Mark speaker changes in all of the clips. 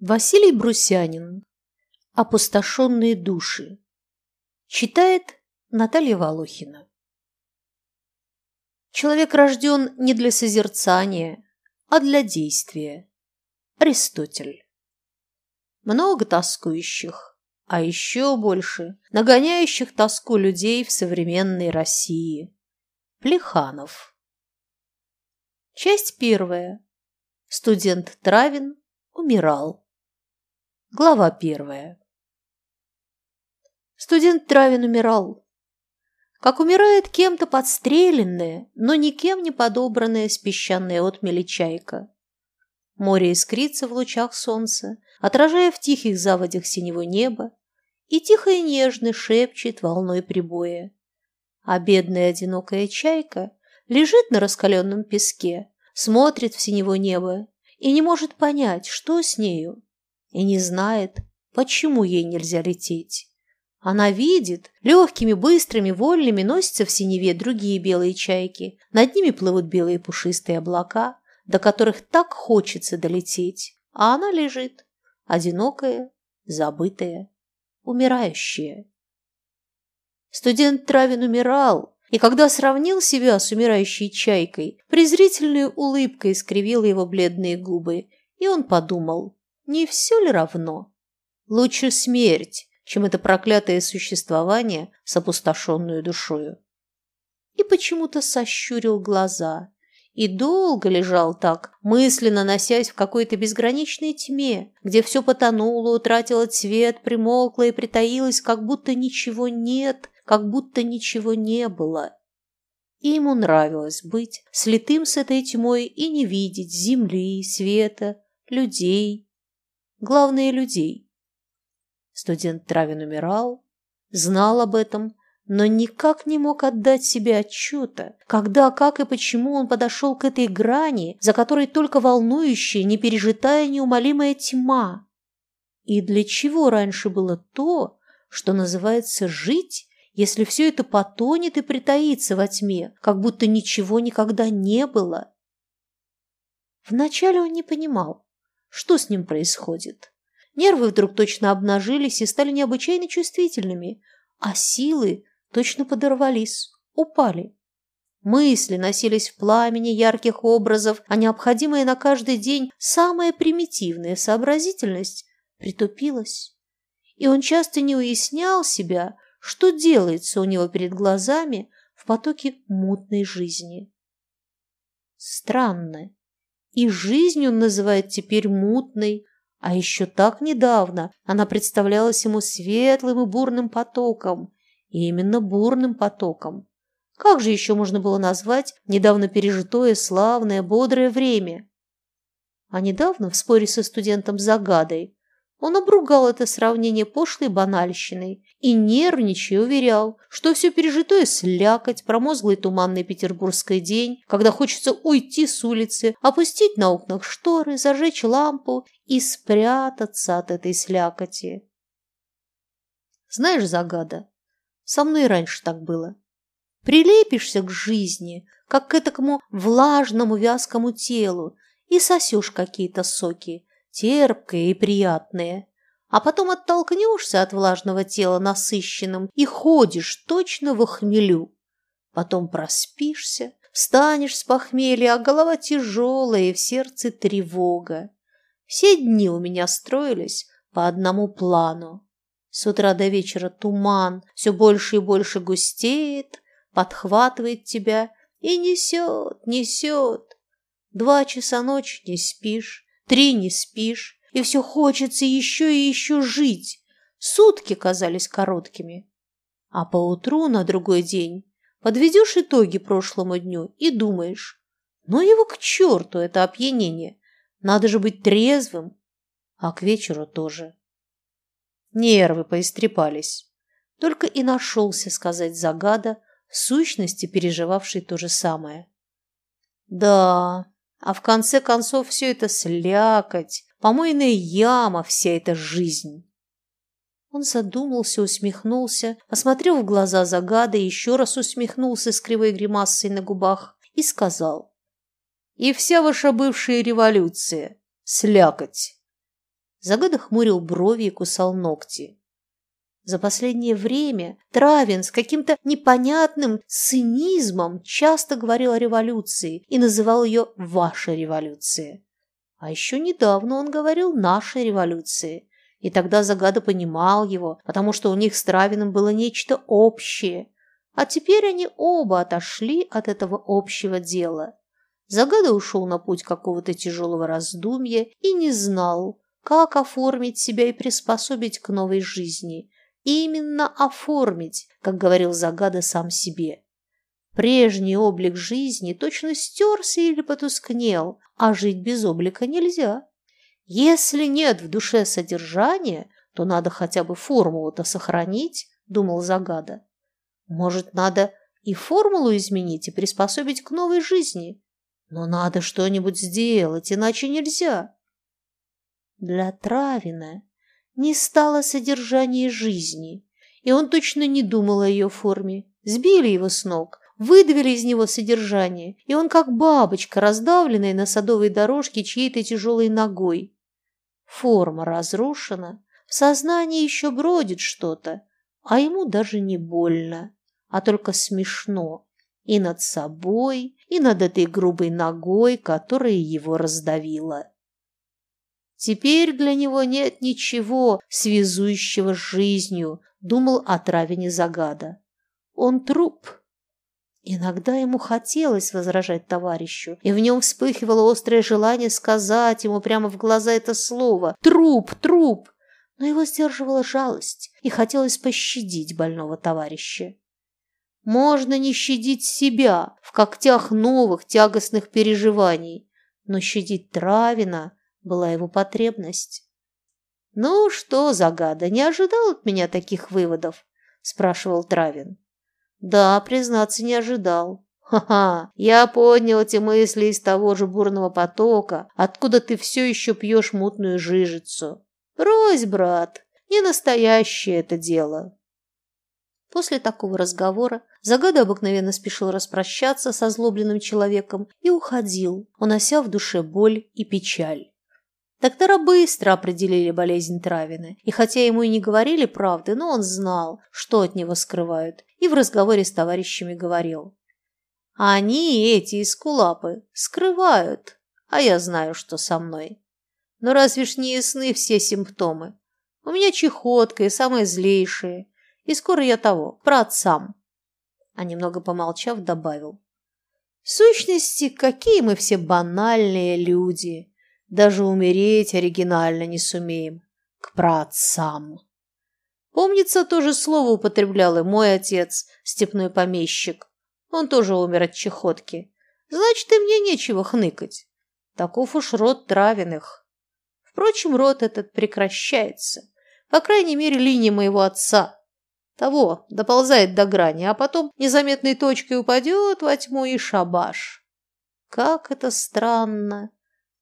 Speaker 1: Василий Брусянин. Опустошенные души. Читает Наталья Волохина. Человек рожден не для созерцания, а для действия. Аристотель. Много тоскующих, а еще больше нагоняющих тоску людей в современной России. Плеханов. Часть первая. Студент Травин умирал. Глава первая. Студент Травин умирал. Как умирает кем-то подстреленная, но никем не подобранная с песчаной отмели чайка. Море искрится в лучах солнца, отражая в тихих заводях синего неба, и тихо и нежно шепчет волной прибоя. А бедная одинокая чайка лежит на раскаленном песке, смотрит в синего неба и не может понять, что с нею и не знает, почему ей нельзя лететь. Она видит, легкими, быстрыми, вольными носятся в синеве другие белые чайки, над ними плывут белые пушистые облака, до которых так хочется долететь, а она лежит, одинокая, забытая, умирающая. Студент Травин умирал, и когда сравнил себя с умирающей чайкой, презрительной улыбкой скривила его бледные губы, и он подумал, не все ли равно? Лучше смерть, чем это проклятое существование с опустошенную душою. И почему-то сощурил глаза и долго лежал так, мысленно носясь в какой-то безграничной тьме, где все потонуло, утратило цвет, примолкло и притаилось, как будто ничего нет, как будто ничего не было. И ему нравилось быть слитым с этой тьмой и не видеть земли, света, людей, Главное, людей. Студент Травин умирал, знал об этом, но никак не мог отдать себе отчета, когда, как и почему он подошел к этой грани, за которой только волнующая, непережитая неумолимая тьма. И для чего раньше было то, что называется «жить», если все это потонет и притаится во тьме, как будто ничего никогда не было? Вначале он не понимал, что с ним происходит? Нервы вдруг точно обнажились и стали необычайно чувствительными, а силы точно подорвались, упали. Мысли носились в пламени ярких образов, а необходимая на каждый день самая примитивная сообразительность притупилась. И он часто не уяснял себя, что делается у него перед глазами в потоке мутной жизни. Странно, и жизнь он называет теперь мутной, а еще так недавно она представлялась ему светлым и бурным потоком. И именно бурным потоком. Как же еще можно было назвать недавно пережитое славное, бодрое время? А недавно в споре со студентом Загадой он обругал это сравнение пошлой банальщиной и, нервничая, уверял, что все пережитое слякоть, промозглый туманный петербургский день, когда хочется уйти с улицы, опустить на окнах шторы, зажечь лампу и спрятаться от этой слякоти. Знаешь, загада, со мной раньше так было. Прилепишься к жизни, как к этому влажному вязкому телу, и сосешь какие-то соки, терпкое и приятное. А потом оттолкнешься от влажного тела насыщенным и ходишь точно в хмелю. Потом проспишься, встанешь с похмелья, а голова тяжелая и в сердце тревога. Все дни у меня строились по одному плану. С утра до вечера туман все больше и больше густеет, подхватывает тебя и несет, несет. Два часа ночи не спишь, Три не спишь, и все хочется еще и еще жить. Сутки казались короткими. А поутру на другой день подведешь итоги прошлому дню и думаешь, ну его к черту это опьянение, надо же быть трезвым, а к вечеру тоже. Нервы поистрепались. Только и нашелся сказать загада, в сущности переживавший то же самое. Да, а в конце концов все это слякоть, помойная яма, вся эта жизнь. Он задумался, усмехнулся, осмотрел в глаза загада, еще раз усмехнулся с кривой гримасой на губах и сказал. «И вся ваша бывшая революция – слякоть!» Загада хмурил брови и кусал ногти. За последнее время Травин с каким-то непонятным цинизмом часто говорил о революции и называл ее «ваша революция». А еще недавно он говорил «нашей революции». И тогда Загада понимал его, потому что у них с Травиным было нечто общее. А теперь они оба отошли от этого общего дела. Загада ушел на путь какого-то тяжелого раздумья и не знал, как оформить себя и приспособить к новой жизни. Именно оформить, как говорил Загада сам себе. Прежний облик жизни точно стерся или потускнел, а жить без облика нельзя. Если нет в душе содержания, то надо хотя бы формулу-то сохранить, думал Загада. Может, надо и формулу изменить и приспособить к новой жизни. Но надо что-нибудь сделать, иначе нельзя. Для Травина не стало содержание жизни, и он точно не думал о ее форме. Сбили его с ног, выдавили из него содержание, и он как бабочка, раздавленная на садовой дорожке чьей-то тяжелой ногой. Форма разрушена, в сознании еще бродит что-то, а ему даже не больно, а только смешно и над собой, и над этой грубой ногой, которая его раздавила. Теперь для него нет ничего, связующего с жизнью, думал о Травине Загада. Он труп. Иногда ему хотелось возражать товарищу, и в нем вспыхивало острое желание сказать ему прямо в глаза это слово «труп, труп», но его сдерживала жалость, и хотелось пощадить больного товарища. Можно не щадить себя в когтях новых тягостных переживаний, но щадить Травина была его потребность. «Ну что, Загада, не ожидал от меня таких выводов?» – спрашивал Травин. «Да, признаться, не ожидал. Ха-ха, я поднял эти мысли из того же бурного потока, откуда ты все еще пьешь мутную жижицу. Брось, брат, не настоящее это дело». После такого разговора Загада обыкновенно спешил распрощаться со злобленным человеком и уходил, унося в душе боль и печаль. Доктора быстро определили болезнь Травины, и хотя ему и не говорили правды, но он знал, что от него скрывают, и в разговоре с товарищами говорил. «Они, эти эскулапы, скрывают, а я знаю, что со мной. Но разве ж не ясны все симптомы? У меня чехотка и самые злейшие, и скоро я того, праотцам». А немного помолчав, добавил. «В сущности, какие мы все банальные люди!» Даже умереть оригинально не сумеем. К праотцам. Помнится, то же слово употреблял и мой отец, степной помещик. Он тоже умер от чехотки. Значит, и мне нечего хныкать. Таков уж род травяных. Впрочем, род этот прекращается. По крайней мере, линия моего отца. Того доползает до грани, а потом незаметной точкой упадет во тьму и шабаш. Как это странно!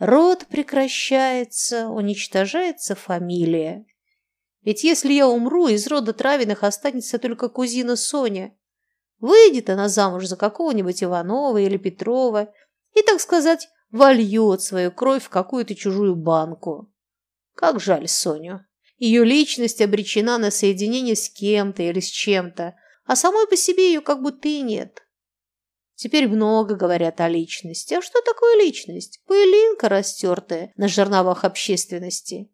Speaker 1: Род прекращается, уничтожается фамилия. Ведь если я умру, из рода Травиных останется только кузина Соня. Выйдет она замуж за какого-нибудь Иванова или Петрова и, так сказать, вольет свою кровь в какую-то чужую банку. Как жаль Соню. Ее личность обречена на соединение с кем-то или с чем-то, а самой по себе ее как будто и нет. Теперь много говорят о личности. А что такое личность? Пылинка растертая на жерновах общественности.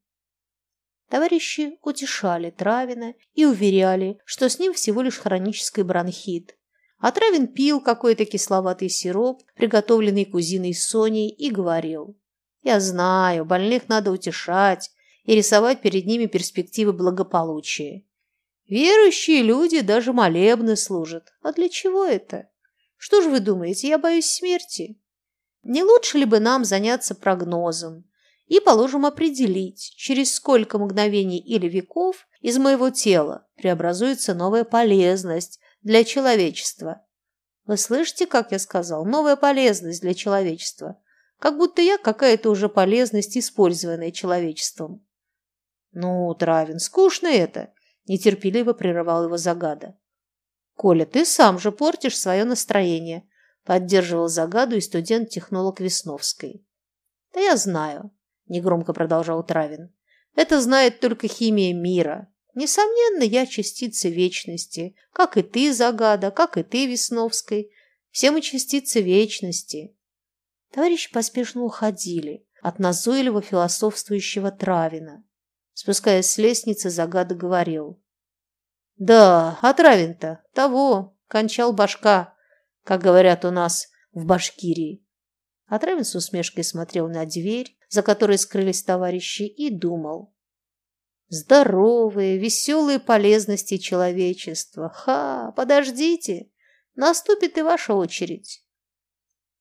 Speaker 1: Товарищи утешали Травина и уверяли, что с ним всего лишь хронический бронхит. А Травин пил какой-то кисловатый сироп, приготовленный кузиной Соней, и говорил. «Я знаю, больных надо утешать и рисовать перед ними перспективы благополучия. Верующие люди даже молебны служат. А для чего это?» Что же вы думаете, я боюсь смерти? Не лучше ли бы нам заняться прогнозом и, положим, определить, через сколько мгновений или веков из моего тела преобразуется новая полезность для человечества? Вы слышите, как я сказал? Новая полезность для человечества. Как будто я какая-то уже полезность, использованная человечеством. Ну, Травин, скучно это, нетерпеливо прерывал его загада. «Коля, ты сам же портишь свое настроение», – поддерживал загаду и студент-технолог Весновской. «Да я знаю», – негромко продолжал Травин. Это знает только химия мира. Несомненно, я частица вечности, как и ты, Загада, как и ты, Весновской. Все мы частицы вечности. Товарищи поспешно уходили от назойливо философствующего Травина. Спускаясь с лестницы, Загада говорил. «Да, а Травин-то того, кончал башка, как говорят у нас в Башкирии». А Травин с усмешкой смотрел на дверь, за которой скрылись товарищи, и думал. Здоровые, веселые полезности человечества. Ха, подождите, наступит и ваша очередь.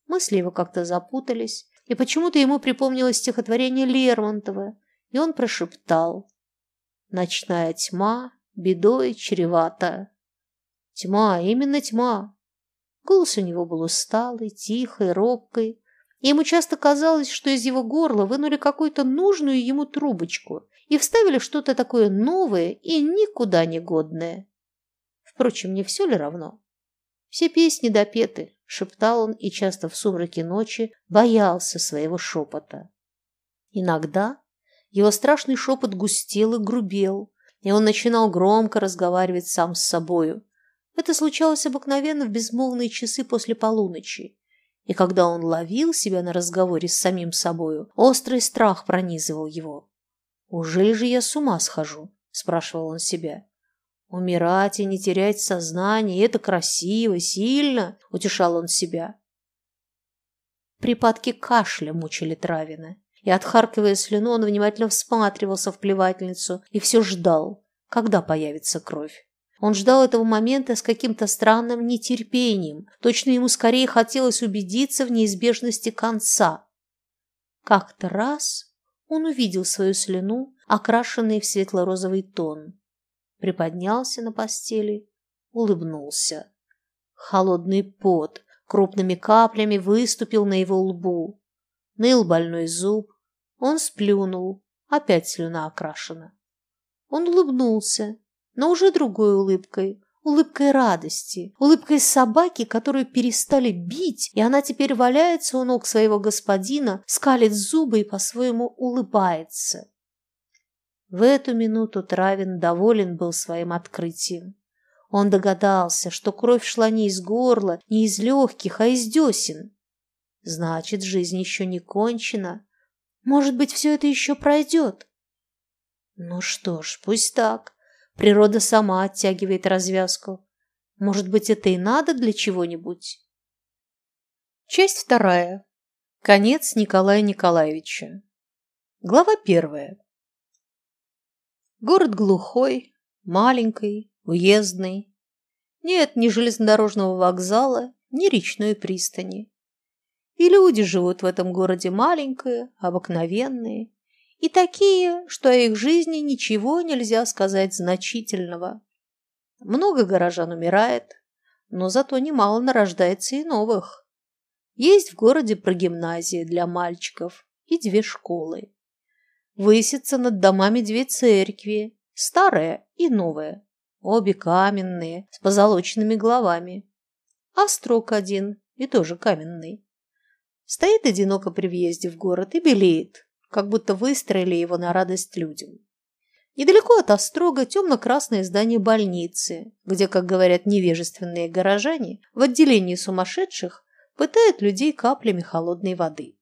Speaker 1: Мысли его как-то запутались, и почему-то ему припомнилось стихотворение Лермонтова, и он прошептал. Ночная тьма бедой чревата. Тьма, именно тьма. Голос у него был усталый, тихий, робкий, и ему часто казалось, что из его горла вынули какую-то нужную ему трубочку и вставили что-то такое новое и никуда не годное. Впрочем, не все ли равно? Все песни допеты, шептал он и часто в сумраке ночи боялся своего шепота. Иногда его страшный шепот густел и грубел, и он начинал громко разговаривать сам с собою. Это случалось обыкновенно в безмолвные часы после полуночи. И когда он ловил себя на разговоре с самим собою, острый страх пронизывал его. «Ужели же я с ума схожу?» – спрашивал он себя. «Умирать и не терять сознание – это красиво, сильно!» – утешал он себя. Припадки кашля мучили Травина, и, отхаркивая слюну, он внимательно всматривался в плевательницу и все ждал, когда появится кровь. Он ждал этого момента с каким-то странным нетерпением. Точно ему скорее хотелось убедиться в неизбежности конца. Как-то раз он увидел свою слюну, окрашенную в светло-розовый тон. Приподнялся на постели, улыбнулся. Холодный пот крупными каплями выступил на его лбу. Ныл больной зуб. Он сплюнул. Опять слюна окрашена. Он улыбнулся, но уже другой улыбкой, улыбкой радости, улыбкой собаки, которую перестали бить, и она теперь валяется у ног своего господина, скалит зубы и по-своему улыбается. В эту минуту Травин доволен был своим открытием. Он догадался, что кровь шла не из горла, не из легких, а из десен. Значит, жизнь еще не кончена. Может быть, все это еще пройдет. Ну что ж, пусть так. Природа сама оттягивает развязку. Может быть, это и надо для чего-нибудь? Часть вторая. Конец Николая Николаевича. Глава первая. Город глухой, маленький, уездный. Нет ни железнодорожного вокзала, ни речной пристани. И люди живут в этом городе маленькие, обыкновенные, и такие, что о их жизни ничего нельзя сказать значительного. Много горожан умирает, но зато немало нарождается и новых. Есть в городе прогимназии для мальчиков и две школы. Высятся над домами две церкви, старая и новая, обе каменные, с позолоченными головами. А строк один и тоже каменный. Стоит одиноко при въезде в город и белеет, как будто выстроили его на радость людям. Недалеко от Острога темно-красное здание больницы, где, как говорят невежественные горожане, в отделении сумасшедших пытают людей каплями холодной воды.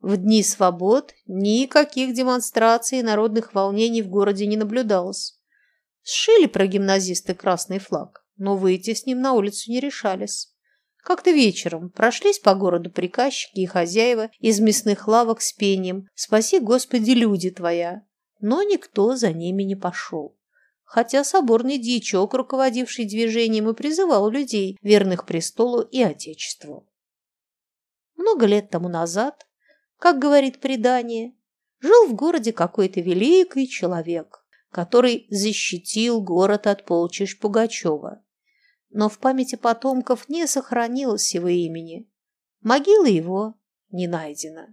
Speaker 1: В дни свобод никаких демонстраций и народных волнений в городе не наблюдалось. Сшили про гимназисты красный флаг, но выйти с ним на улицу не решались. Как-то вечером прошлись по городу приказчики и хозяева из мясных лавок с пением «Спаси, Господи, люди твоя!» Но никто за ними не пошел. Хотя соборный дьячок, руководивший движением, и призывал людей, верных престолу и Отечеству. Много лет тому назад, как говорит предание, жил в городе какой-то великий человек, который защитил город от полчищ Пугачева но в памяти потомков не сохранилось его имени. Могила его не найдена.